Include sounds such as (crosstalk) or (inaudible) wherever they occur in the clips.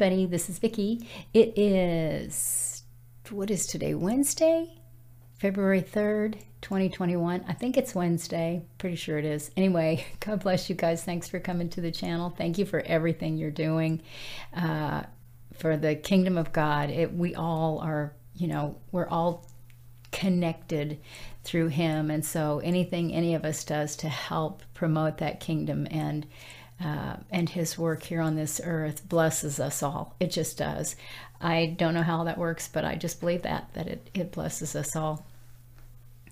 Everybody. This is Vicki. It is, what is today? Wednesday, February 3rd, 2021. I think it's Wednesday. Pretty sure it is. Anyway, (laughs) God bless you guys. Thanks for coming to the channel. Thank you for everything you're doing uh, for the kingdom of God. It, we all are, you know, we're all connected through Him. And so anything any of us does to help promote that kingdom and uh, and his work here on this earth blesses us all. It just does. I don't know how that works, but I just believe that, that it, it blesses us all.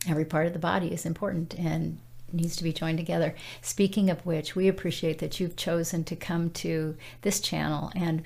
Every part of the body is important and needs to be joined together. Speaking of which, we appreciate that you've chosen to come to this channel and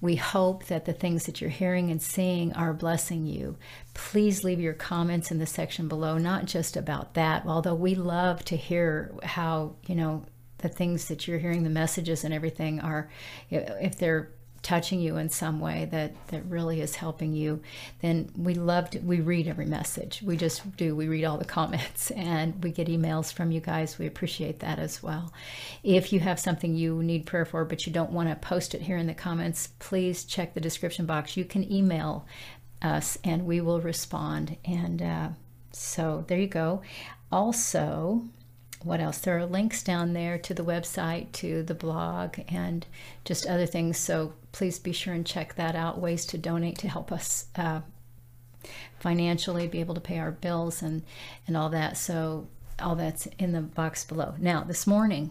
we hope that the things that you're hearing and seeing are blessing you. Please leave your comments in the section below, not just about that, although we love to hear how, you know, the things that you're hearing, the messages and everything are, if they're touching you in some way that that really is helping you then we love to, we read every message. We just do. We read all the (laughs) comments and we get emails from you guys. We appreciate that as well. If you have something you need prayer for but you don't want to post it here in the comments please check the description box. You can email us and we will respond. And uh, so there you go. Also what else? There are links down there to the website, to the blog, and just other things. So please be sure and check that out. Ways to donate to help us uh, financially be able to pay our bills and and all that. So all that's in the box below. Now this morning.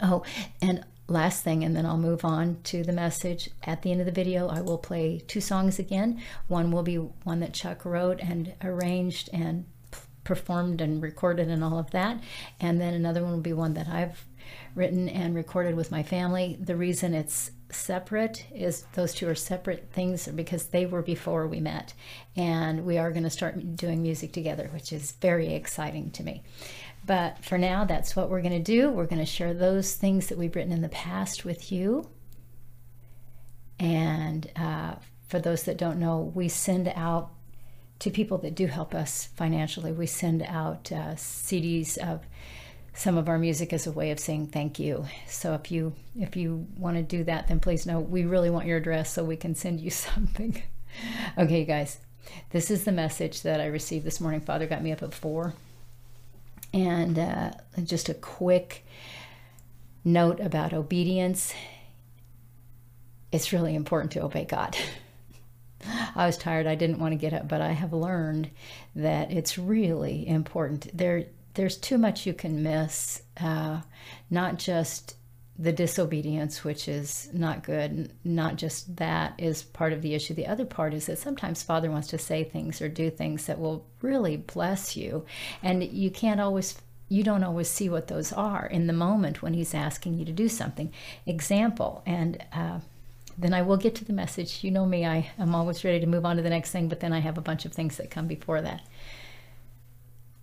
Oh, and last thing, and then I'll move on to the message. At the end of the video, I will play two songs again. One will be one that Chuck wrote and arranged and performed and recorded and all of that. And then another one will be one that I've written and recorded with my family. The reason it's separate is those two are separate things because they were before we met. And we are going to start doing music together, which is very exciting to me. But for now, that's what we're going to do. We're going to share those things that we've written in the past with you. And uh, for those that don't know, we send out to people that do help us financially. We send out uh, CDs of some of our music as a way of saying thank you. So if you if you want to do that, then please know we really want your address so we can send you (laughs) something. okay, you guys, this is the message that I received this morning. Father got me up at four, and uh, just a quick note about obedience. It's really important to obey God. (laughs) I was tired. I didn't want to get up, but I have learned that it's really important. There, there's too much you can miss. Uh, not just the disobedience, which is not good. Not just that is part of the issue. The other part is that sometimes Father wants to say things or do things that will really bless you, and you can't always you don't always see what those are in the moment when he's asking you to do something. Example, and uh, then I will get to the message. You know me, I am always ready to move on to the next thing, but then I have a bunch of things that come before that.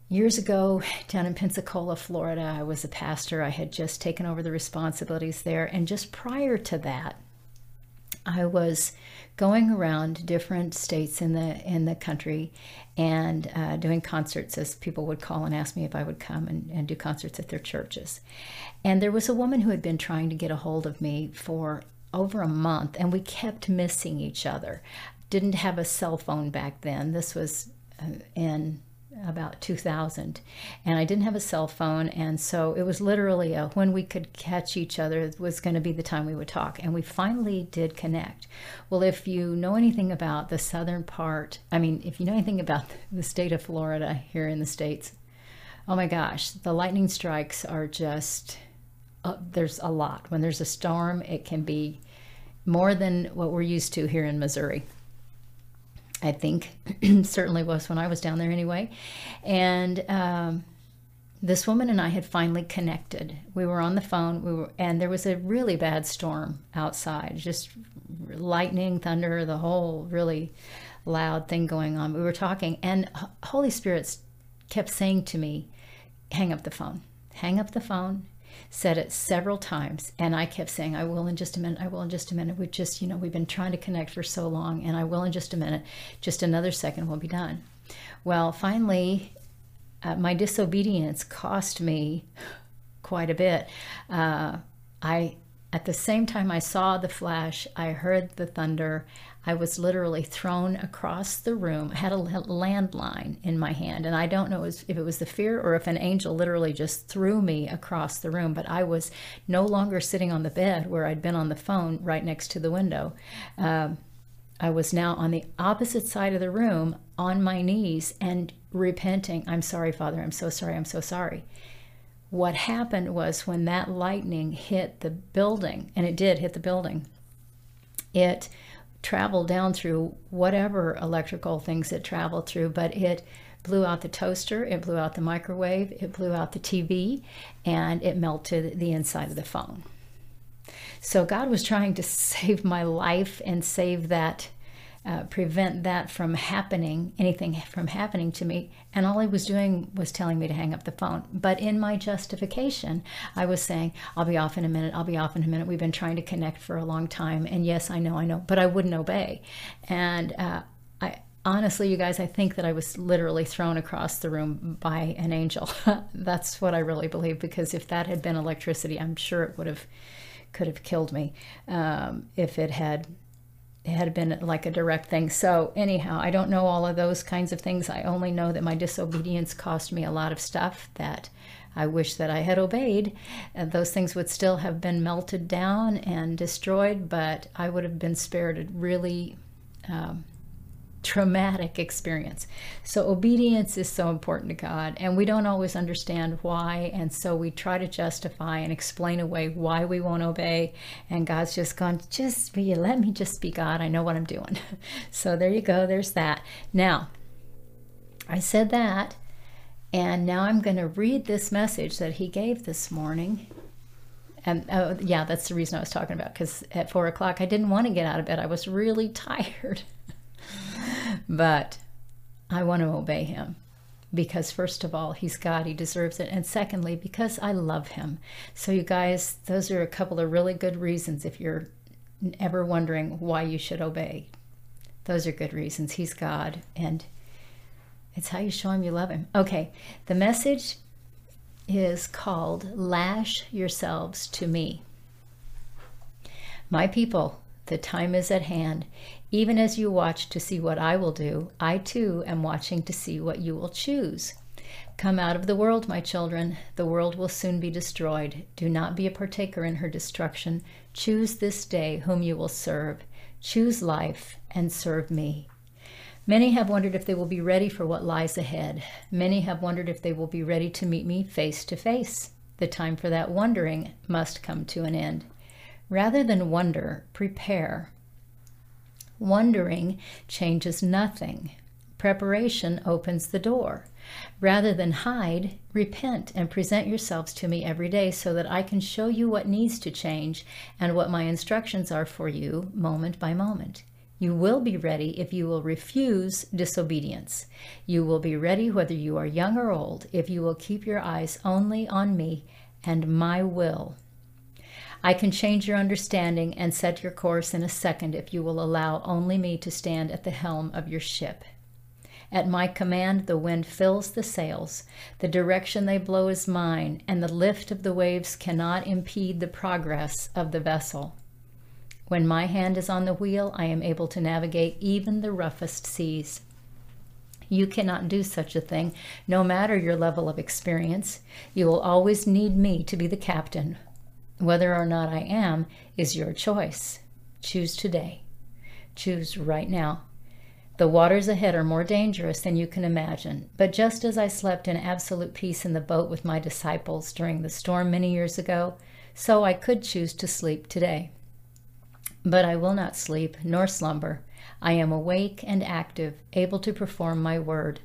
Years ago, down in Pensacola, Florida, I was a pastor. I had just taken over the responsibilities there. And just prior to that, I was going around different states in the in the country and uh, doing concerts as people would call and ask me if I would come and, and do concerts at their churches. And there was a woman who had been trying to get a hold of me for over a month and we kept missing each other. Didn't have a cell phone back then. This was uh, in about 2000 and I didn't have a cell phone and so it was literally a, when we could catch each other was going to be the time we would talk and we finally did connect. Well, if you know anything about the southern part, I mean, if you know anything about (laughs) the state of Florida here in the states, oh my gosh, the lightning strikes are just uh, there's a lot. When there's a storm, it can be more than what we're used to here in Missouri. I think (clears throat) certainly was when I was down there anyway. And um, this woman and I had finally connected. We were on the phone. We were, and there was a really bad storm outside, just lightning, thunder, the whole really loud thing going on. We were talking, and Holy Spirit kept saying to me, "Hang up the phone. Hang up the phone said it several times and i kept saying i will in just a minute i will in just a minute. We just you know we've been trying to connect for so long and i will in just a minute just another second we'll be done. Well finally uh, my disobedience cost me quite a bit. Uh, i at the same time I saw the flash, I heard the thunder. I was literally thrown across the room. I had a landline in my hand, and I don't know if it was the fear or if an angel literally just threw me across the room. But I was no longer sitting on the bed where I'd been on the phone right next to the window. Um, I was now on the opposite side of the room on my knees and repenting. I'm sorry, Father. I'm so sorry. I'm so sorry what happened was when that lightning hit the building, and it did hit the building, it traveled down through whatever electrical things it traveled through, but it blew out the toaster, it blew out the microwave, it blew out the TV, and it melted the inside of the phone. So God was trying to (laughs) save my life and save that uh, prevent that from happening, anything from happening to me. And all he was doing was telling me to hang up the phone. But in my justification, I was saying, I'll be off in a minute, I'll be off in a minute. We've been trying to connect for a long time. And yes, I know, I know, but I wouldn't obey. And uh, I, honestly, you guys, I think that I was literally thrown across the room by an angel. (laughs) That's what I really believe, because if that had been electricity, I'm sure it would have could have killed me um, if it had it had been like a direct thing. So, anyhow, I don't know all of those kinds of things. I only know that my disobedience cost me a lot of stuff that I wish that I had obeyed. And those things would still have been melted down and destroyed, but I would have been spared a really um, traumatic experience. So, obedience is so important to God, and we don't always understand why. And so, we try to justify and explain away why we won't obey. And God's just gone, just be, let me just be God. I know what I'm doing. (laughs) so, there you go. There's that. Now, I said that, and now I'm going to read this message that He gave this morning. And oh, yeah, that's the reason I was talking about because at four o'clock I didn't want to get out of bed. I was really (laughs) tired but I want to obey him because, first of all, he's God, he deserves it. And secondly, because I love him. So, you guys, those are a couple of really good reasons if you're ever wondering why you should obey. Those are good reasons. He's God, and it's how you show him you love him. Okay, the message is called Lash Yourselves to Me. My people, the time is at hand. Even as you watch to see what I will do, I too am watching to see what you will choose. Come out of the world, my children. The world will soon be destroyed. Do not be a partaker in her destruction. Choose this day whom you will serve. Choose life and serve me. Many have wondered if they will be ready for what lies ahead. Many have wondered if they will be ready to meet me face to face. The time for that wondering must come to an end. Rather than wonder, prepare. Wondering changes nothing. Preparation opens the door. Rather than hide, repent and present yourselves to me every day so that I can show you what needs to change and what my instructions are for you moment by moment. You will be ready if you will refuse disobedience. You will be ready whether you are young or old if you will keep your eyes only on me and my will. I can change your understanding and set your course in a second if you will allow only me to stand at the helm of your ship. At my command, the wind fills the sails. The direction they blow is mine, and the lift of the waves cannot impede the progress of the vessel. When my hand is on the wheel, I am able to navigate even the roughest seas. You cannot do such a thing, no matter your level of experience. You will always need me to be the captain, whether or not I am is your choice. Choose today. Choose right now. The waters ahead are more dangerous than you can imagine, but just as I slept in absolute peace in the boat with my disciples during the storm many years ago, so I could choose to sleep today. But I will not sleep nor slumber. I am awake and active, able to perform my word.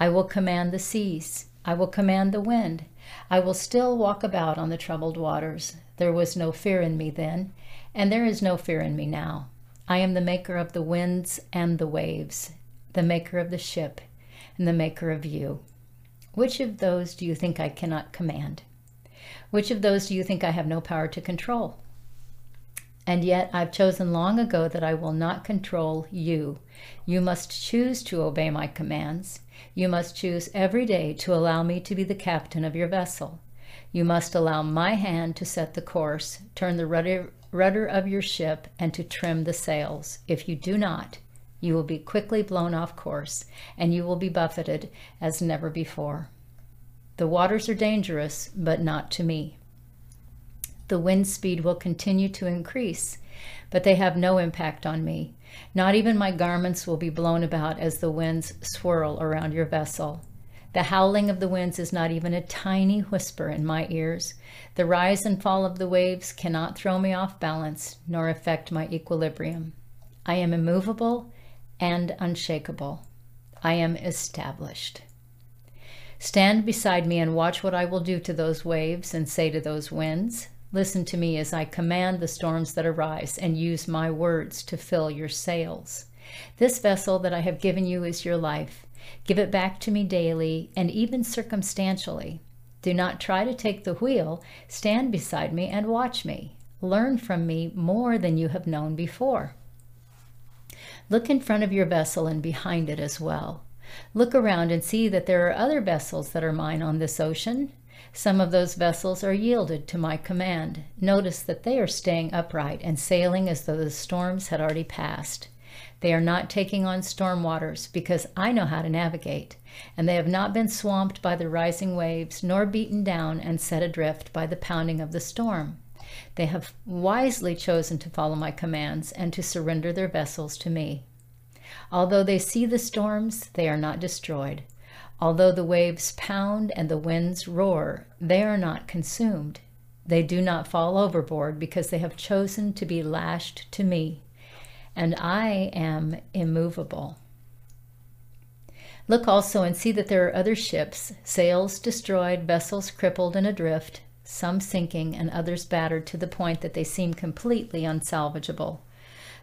I will command the seas. I will command the wind. I will still walk about on the troubled waters. There was no fear in me then, and there is no fear in me now. I am the maker of the winds and the waves, the maker of the ship, and the maker of you. Which of those do you think I cannot command? Which of those do you think I have no power to control? And yet I've chosen long ago that I will not control you. You must choose to obey my commands. You must choose every day to allow me to be the captain of your vessel. You must allow my hand to set the course, turn the rudder, rudder of your ship, and to trim the sails. If you do not, you will be quickly blown off course, and you will be buffeted as never before. The waters are dangerous, but not to me. The wind speed will continue to increase, but they have no impact on me. Not even my garments will be blown about as the winds swirl around your vessel. The howling of the winds is not even a tiny whisper in my ears. The rise and fall of the waves cannot throw me off balance nor affect my equilibrium. I am immovable and unshakable. I am established. Stand beside me and watch what I will do to those waves and say to those winds, Listen to me as I command the storms that arise and use my words to fill your sails. This vessel that I have given you is your life. Give it back to me daily and even circumstantially. Do not try to take the wheel. Stand beside me and watch me. Learn from me more than you have known before. Look in front of your vessel and behind it as well. Look around and see that there are other vessels that are mine on this ocean. Some of those vessels are yielded to my command. Notice that they are staying upright and sailing as though the storms had already passed. They are not taking on storm waters because I know how to navigate, and they have not been swamped by the rising waves, nor beaten down and set adrift by the pounding of the storm. They have wisely chosen to follow my commands and to surrender their vessels to me. Although they see the storms, they are not destroyed. Although the waves pound and the winds roar, they are not consumed. They do not fall overboard because they have chosen to be lashed to me, and I am immovable. Look also and see that there are other ships, sails destroyed, vessels crippled and adrift, some sinking and others battered to the point that they seem completely unsalvageable.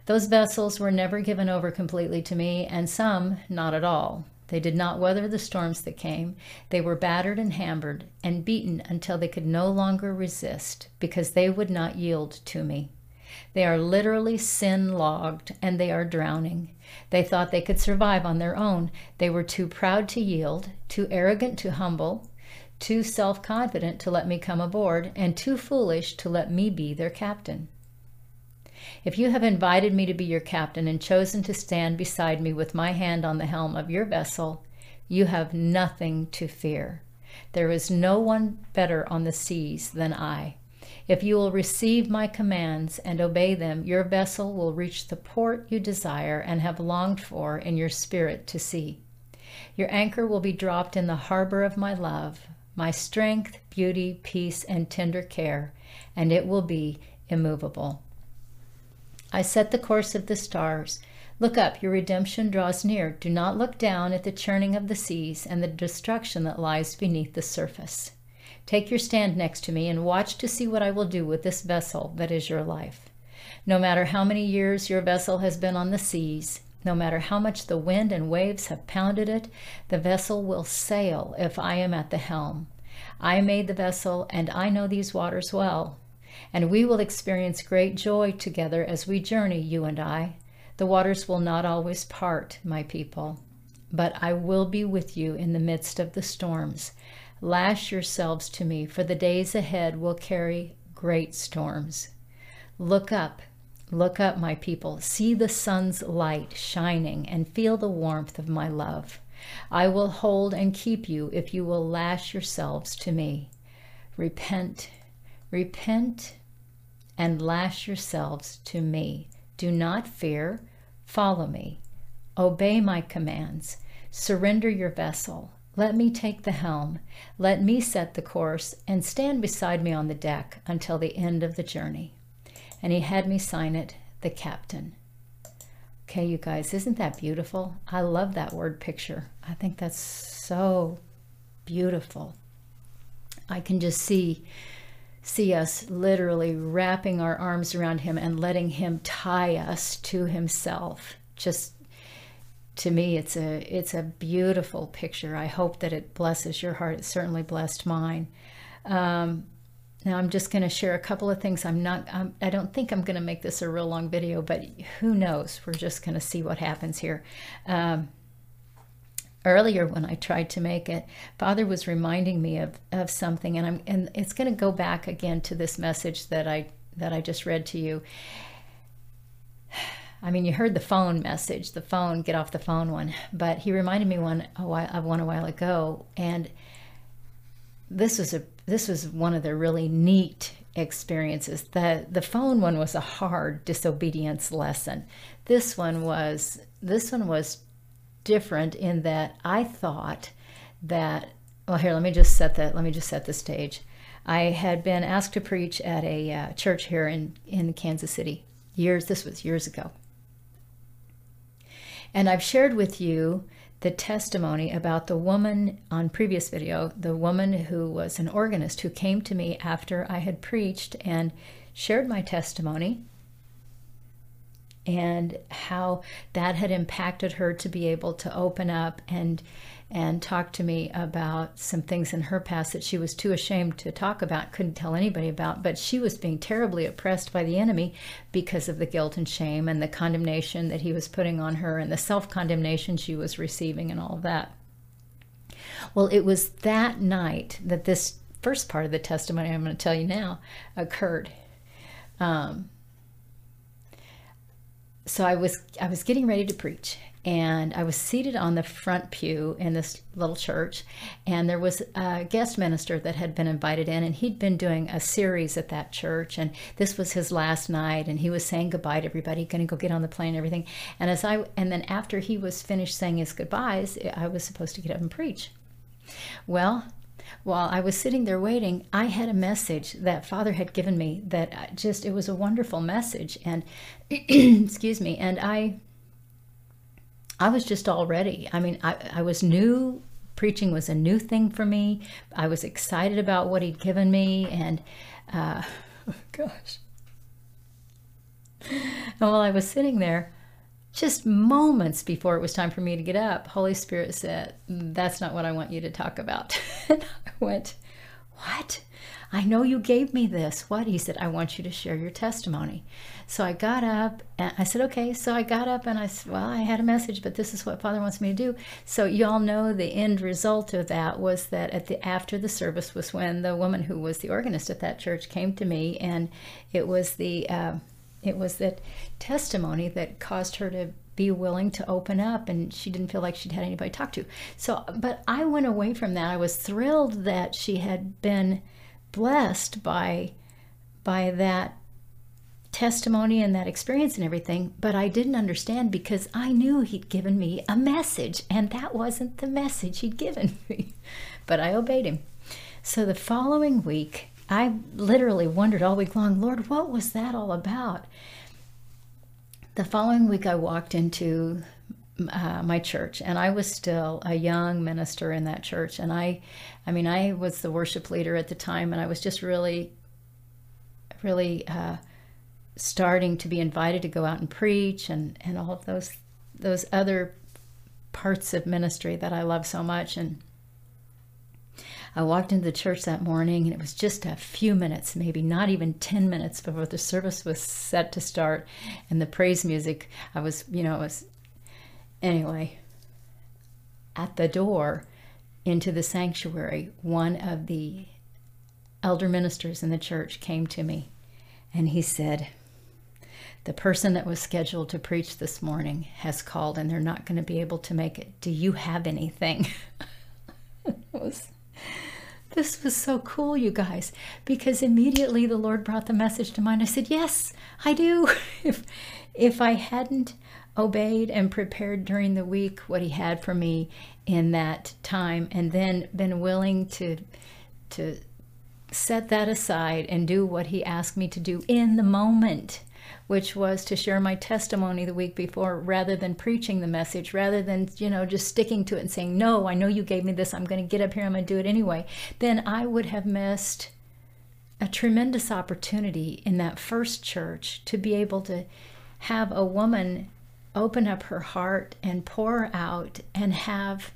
Those vessels were never given over completely to me, and some not at all. They did not weather the storms that came. They were battered and hammered and beaten until they could no longer resist because they would not yield to me. They are literally sin logged and they are drowning. They thought they could survive on their own. They were too proud to yield, too arrogant to humble, too self confident to let me come aboard, and too foolish to let me be their captain. If you have invited me to be your captain and chosen to stand beside me with my hand on the helm of your vessel, you have nothing to fear. There is no one better on the seas than I. If you will receive my commands and obey them, your vessel will reach the port you desire and have longed for in your spirit to see. Your anchor will be dropped in the harbor of my love, my strength, beauty, peace, and tender care, and it will be immovable. I set the course of the stars. Look up, your redemption draws near. Do not look down at the churning of the seas and the destruction that lies beneath the surface. Take your stand next to me and watch to see what I will do with this vessel that is your life. No matter how many years your vessel has been on the seas, no matter how much the wind and waves have pounded it, the vessel will sail if I am at the helm. I made the vessel, and I know these waters well and we will experience great joy together as we journey, you and I. The waters will not always part, my people, but I will be with you in the midst of the storms. Lash yourselves to me, for the days ahead will carry great storms. Look up, look up, my people. See the sun's light shining and feel the warmth of my love. I will hold and keep you if you will lash yourselves to me. Repent Repent and lash yourselves to me. Do not fear. Follow me. Obey my commands. Surrender your vessel. Let me take the helm. Let me set the course and stand beside me on the deck until the end of the journey. And he had me sign it, the captain. Okay, you guys, isn't that beautiful? I love that word picture. I think that's so beautiful. I can just see see us literally wrapping our arms around him and letting him tie us to himself. Just to me it's a it's a beautiful picture. I hope that it blesses your heart. It certainly blessed mine. Um, now I'm just going to share a couple of things. I'm not. I'm, I don't think I'm going to make this a real long video, but who knows? We're just going to see what happens here. Um, earlier when I tried to make it, Father was reminding me of, of something, and I'm and it's going to go back again to this message that I that I just read to you. I mean, you heard the phone message, the phone, get off the phone one, but he reminded me one a while, of one a while ago, and this was a this was one of the really neat experiences. The the phone one was a hard disobedience lesson. This one was this one was different in that I thought that well here let me just set that let me just set the stage. I had been asked to preach at a uh, church here in in Kansas City years this was years ago. And I've shared with you the testimony about the woman on previous video, the woman who was an organist who came to me after I had preached and shared my testimony and how that had impacted her to be able to open up and and talked to me about some things in her past that she was too ashamed to talk about, couldn't tell anybody about, but she was being terribly oppressed by the enemy because of the guilt and shame and the condemnation that he was putting on her and the self-condemnation she was receiving and all of that. Well, it was that night that this first part of the testimony I'm going to tell you now occurred. Um, so I was I was getting ready to preach and I was seated on the front pew in this little church and there was a guest minister that had been invited in and he'd been doing a series at that church and this was his last night and he was saying goodbye to everybody going to go get on the plane and everything and as I and then after he was finished saying his goodbyes I was supposed to get up and preach well while I was sitting there waiting, I had a message that Father had given me that uh, just, it was a wonderful message. And, (clears throat) excuse me, and I, I was just all ready. I mean, I, I was new. Preaching was a new thing for me. I was excited about what he'd given me. And, uh, oh (laughs) gosh. And while I was sitting there, just moments before it was time for me to get up, Holy Spirit said, That's not what I want you to talk about. (laughs) and I went, What? I know you gave me this. What? He said, I want you to share your testimony. So I got up and I said, Okay. So I got up and I said, Well, I had a message, but this is what Father wants me to do. So you all know the end result of that was that at the after the service was when the woman who was the organist at that church came to me and it was the uh, it was that testimony that caused her to be willing to open up and she didn't feel like she'd had anybody to talk to. So, but I went away from that. I was thrilled that she had been blessed by by that testimony and that experience and everything, but I didn't understand because I knew he'd given me a message and that wasn't the message he'd given (laughs) me. But I obeyed him. So the following week, I literally wondered all week long, Lord, what was that all about? The following week, I walked into uh, my church, and I was still a young minister in that church. And I, I mean, I was the worship leader at the time, and I was just really, really uh, starting to be invited to go out and preach, and and all of those those other parts of ministry that I love so much. And I walked into the church that morning and it was just a few minutes, maybe not even 10 minutes before the service was set to start and the praise music, I was, you know, it was, anyway, at the door into the sanctuary, one of the elder ministers in the church came to me and he said, the person that was scheduled to preach this morning has called and they're not going to be able to make it. Do you have anything? (laughs) was this was so cool, you guys, because immediately the Lord brought the message to mind. I said, Yes, I do. (laughs) if if I hadn't obeyed and prepared during the week what he had for me in that time and then been willing to to set that aside and do what he asked me to do in the moment which was to share my testimony the week before rather than preaching the message, rather than, you know, just sticking to it and saying, No, I know you gave me this, I'm going to get up here, I'm going to do it anyway, then I would have missed a tremendous opportunity in that first church to be able to have a woman open up her heart and pour out and have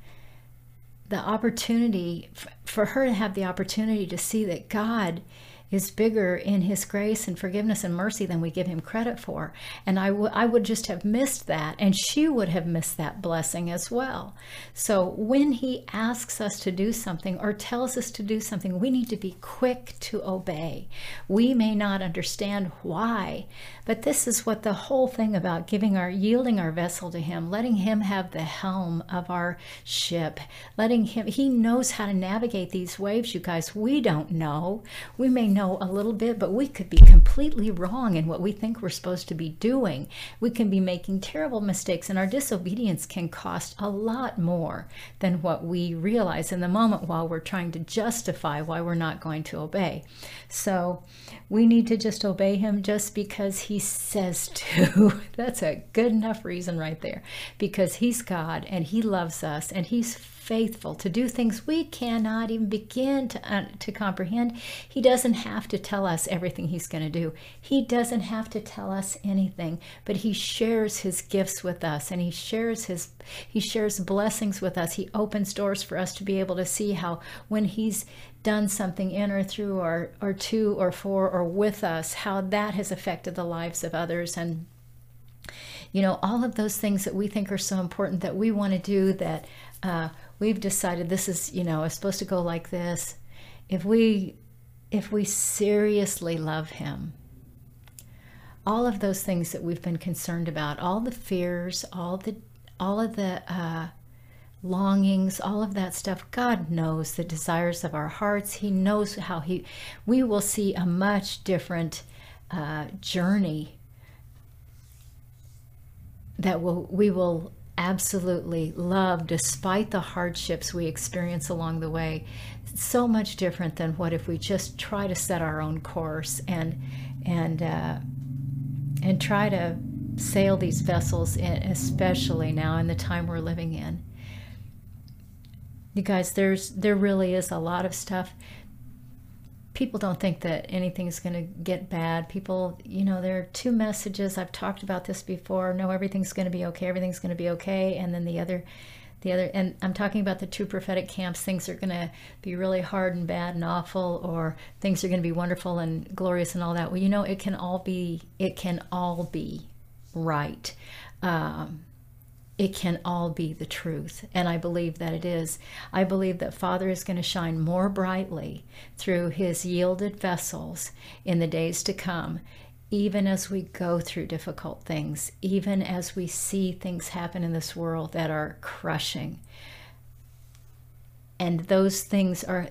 the opportunity for her to have the opportunity to see that God is bigger in his grace and forgiveness and mercy than we give him credit for. And I, w- I would just have missed that, and she would have missed that blessing as well. So when he asks us to do something or tells us to do something, we need to be quick to obey. We may not understand why, but this is what the whole thing about giving our yielding our vessel to him, letting him have the helm of our ship, letting him he knows how to navigate these waves, you guys. We don't know. We may know a little bit, but we could be completely wrong in what we think we're supposed to be doing. We can be making terrible mistakes, and our disobedience can cost a lot more than what we realize in the moment while we're trying to justify why we're not going to obey. So we need to just obey him just because he says to. (laughs) That's a good enough reason right there. Because he's God and he loves us and he's faithful to do things we cannot even begin to, uh, to comprehend. He doesn't have to tell us everything He's going to do. He doesn't have to tell us anything, but He shares His gifts with us, and He shares His He shares blessings with us. He opens doors for us to be able to see how when He's done something in or through or or to or for or with us, how that has affected the lives of others and you know all of those things that we think are so important that we want to do that uh, we've decided this is you know is supposed to go like this. If we if we seriously love him all of those things that we've been concerned about all the fears all the all of the uh, longings all of that stuff god knows the desires of our hearts. He knows how he we will see a much different uh, journey that will we will absolutely love despite the hardships we experience along the way. So much different than what if we just try to set our own course and and uh, and try to sail these vessels in, especially now in the time we're living in. You guys there's there really is a lot of stuff people don't think that anything's going to get bad. People, you know, there are two messages. I've talked about this before. No, everything's going to be okay. Everything's going to be okay. And then the other, the other, and I'm talking about the two prophetic camps. Things are going to be really hard and bad and awful, or things are going to be wonderful and glorious and all that. Well, you know, it can all be, it can all be right. Um, it can all be the truth. And I believe that it is. I believe that Father is going to shine more brightly through his yielded vessels in the days to come, even as we go through difficult things, even as we see things happen in this world that are crushing. And those things are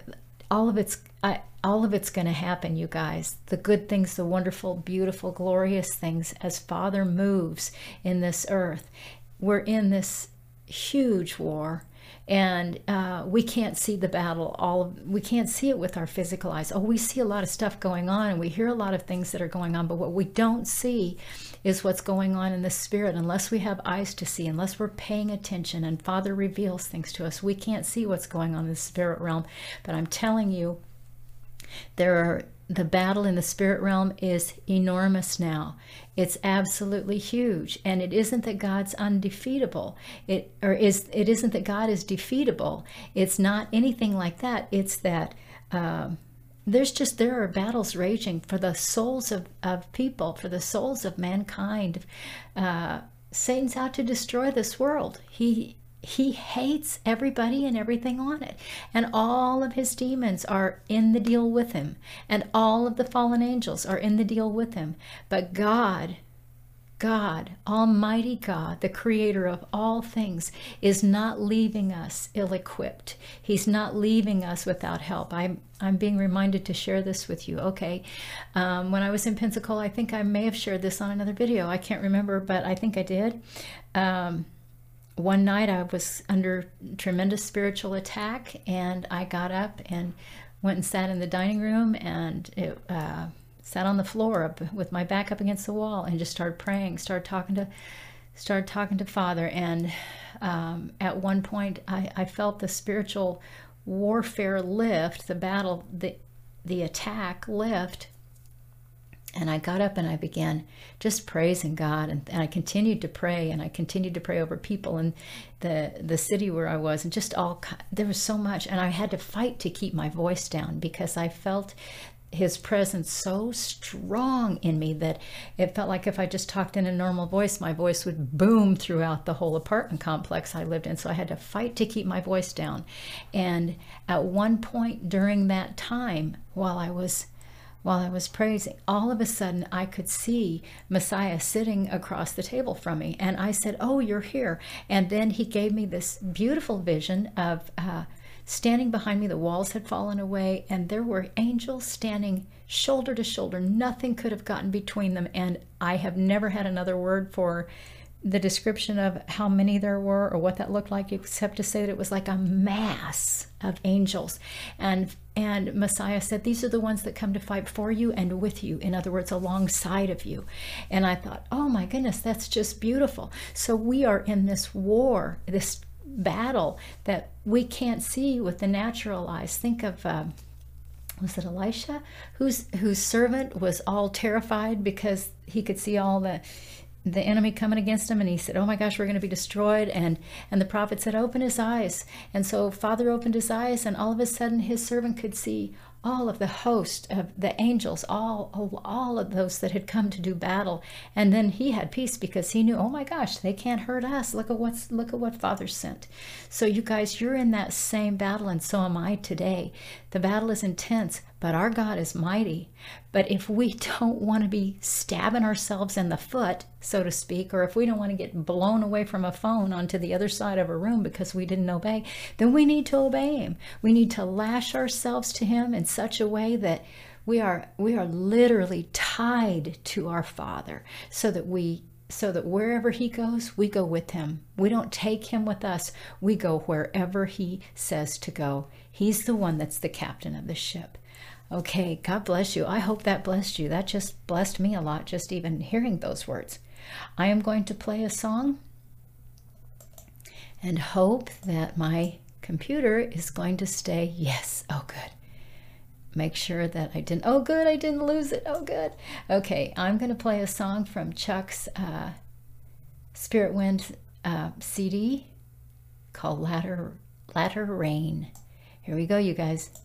all of it's I, all of it's going to happen, you guys. The good things, the wonderful, beautiful, glorious things as Father moves in this earth we're in this huge war and uh, we can't see the battle all we can't see it with our physical eyes. Oh we see a lot of stuff going on and we hear a lot of things that are going on but what we don't see is what's going on in the spirit. Unless we have eyes to see unless we're paying attention and father reveals things to us we can't see what's going on in the spirit realm. But i'm telling you there are the battle in the spirit realm is enormous now. It's absolutely huge, and it isn't that God's undefeatable. It or is it isn't that God is defeatable. It's not anything like that. It's that um, there's just there are battles raging for the souls of, of people, for the souls of mankind. Uh, Satan's out to destroy this world. He he hates everybody and everything on it. And all of his demons are in the deal with him. And all of the fallen angels are in the deal with him. But God, God, Almighty God, the creator of all things, is not leaving us ill equipped. He's not leaving us without help. I'm, I'm being reminded to share this with you. Okay. Um, when I was in Pensacola, I think I may have shared this on another video. I can't remember, but I think I did. Um, one night I was under tremendous spiritual attack, and I got up and went and sat in the dining room and it, uh, sat on the floor up with my back up against the wall and just started praying, started talking to, started talking to Father. And um, at one point, I, I felt the spiritual warfare lift, the battle, the the attack lift, and I got up and I began just praising God. And, and, I continued to pray and I continued to pray over people in the, the city where I was. And just all, there was so much. And I had to fight to keep my voice down because I felt his presence so strong in me that it felt like if I just talked in a normal voice, my voice would boom throughout the whole apartment complex I lived in. So I had to fight to keep my voice down. And at one point during that time, while I was while I was praising, all of a sudden I could see Messiah sitting across the table from me. And I said, Oh, you're here. And then he gave me this beautiful vision of uh, standing behind me. The walls had fallen away, and there were angels standing shoulder to shoulder. Nothing could have gotten between them. And I have never had another word for the description of how many there were or what that looked like except to say that it was like a mass of angels. And and messiah said these are the ones that come to fight for you and with you in other words alongside of you. And i thought oh my goodness that's just beautiful. So we are in this war this battle that we can't see with the natural eyes. Think of uh, was it Elisha? Whose whose servant was all terrified because he could see all the the enemy coming against him and he said oh my gosh we're going to be destroyed and and the prophet said open his eyes and so father opened his eyes and all of a sudden his servant could see all of the host of the angels, all all of those that had come to do battle, and then he had peace because he knew, oh my gosh, they can't hurt us. Look at what's look at what Father sent. So you guys, you're in that same battle, and so am I today. The battle is intense, but our God is mighty. But if we (laughs) don't want to be stabbing ourselves in the foot, so to speak, or if we don't want to get blown away from a phone onto the other side of a room because we didn't obey, then we need to obey Him. We need to lash ourselves to Him in such a way that we are we are literally tied to our Father, so that we so that wherever he goes, we go with him. We don't take him with us. We go wherever he says to go. He's the one that's the captain of the ship. Okay, God bless you. I hope that blessed you. That just blessed me a lot, just even hearing those words. I am going to play a song and hope that my computer is going to stay. Yes, oh, good. Make sure that I didn't. Oh, good, I didn't lose it. Oh, good. Okay, I'm going to play a song from Chuck's uh, Spirit Wind uh, CD called Latter, Latter Rain. Here we go, you guys.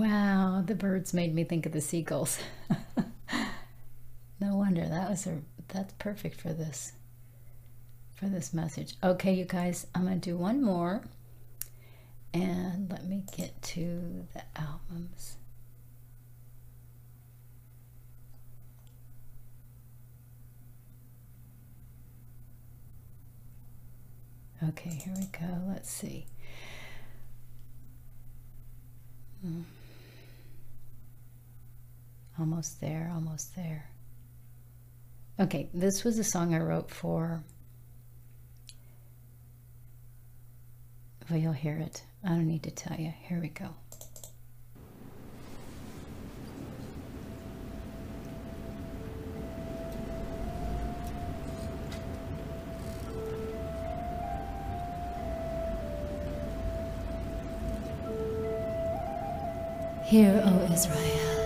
Wow, the birds made me think of the seagulls. (laughs) no wonder that was a that's perfect for this for this message. Okay, you guys, I'm to do one more. And let me get to the albums. Okay, here we go. Let's see. Hmm. Almost there, almost there. Okay, this was a song I wrote for. Well, you'll hear it. I don't need to tell you. Here we go. Hear, O Israel.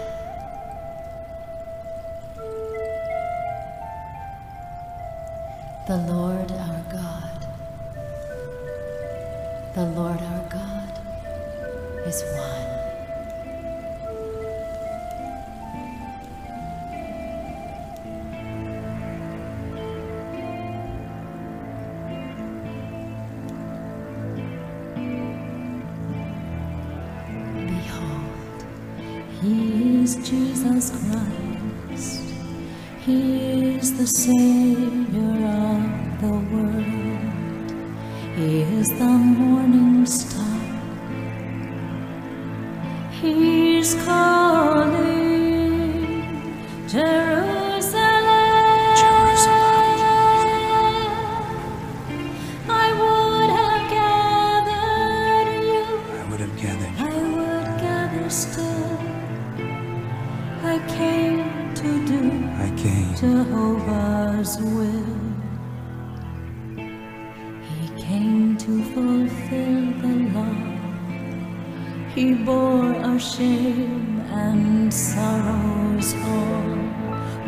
He bore our shame and sorrows all.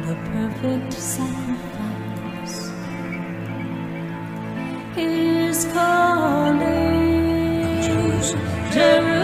The perfect sacrifice is calling. Jerusalem.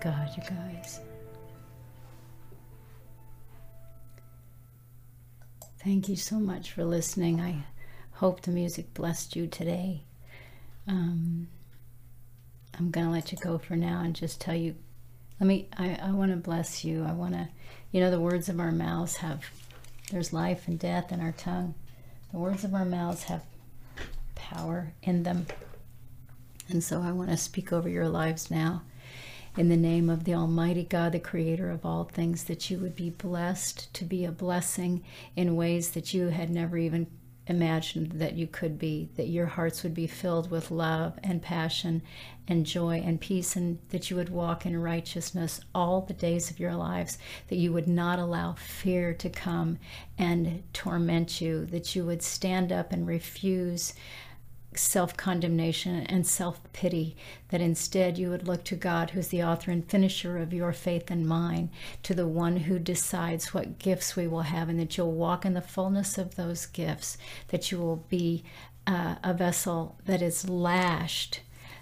God, you guys. Thank you so much for listening. I hope the music blessed you today. Um, I'm going to let you go for now and just tell you. Let me, I, I want to bless you. I want to, you know, the words of our mouths have, there's life and death in our tongue. The words of our mouths have power in them. And so I want to speak over your lives now in the name of the Almighty God, the creator of all things, that you would be blessed to be a blessing in ways that you had never even imagined that you could be, that your hearts would be filled with love and passion and joy and peace, and that you would walk in righteousness all the days of your lives, that you would not allow fear to come and torment you, that you would stand up and refuse self condemnation and self pity, that instead you would look to God, who's the author and finisher of your faith and mine, to the one who decides what gifts we will have, and that you'll walk in the fullness of those gifts, that you will be uh, a vessel that is lashed.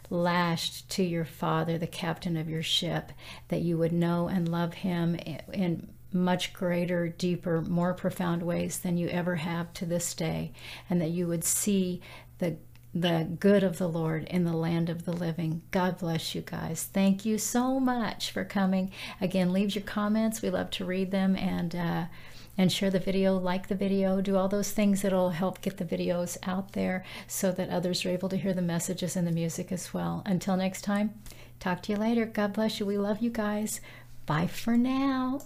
Lashed to your father, the captain of your ship, that you would know and love him in much greater, deeper, more profound ways than you ever have to this day, and that you would see the the good of the Lord in the land of the living. God bless you guys. Thank you so much for coming. Again, leave your comments. We love to read them and uh, and share the video, like the video, do all those things that'll help get the videos out there so that others are able to hear the messages and the music as well. Until next time, talk to you later. God bless you. We love you guys. Bye for now.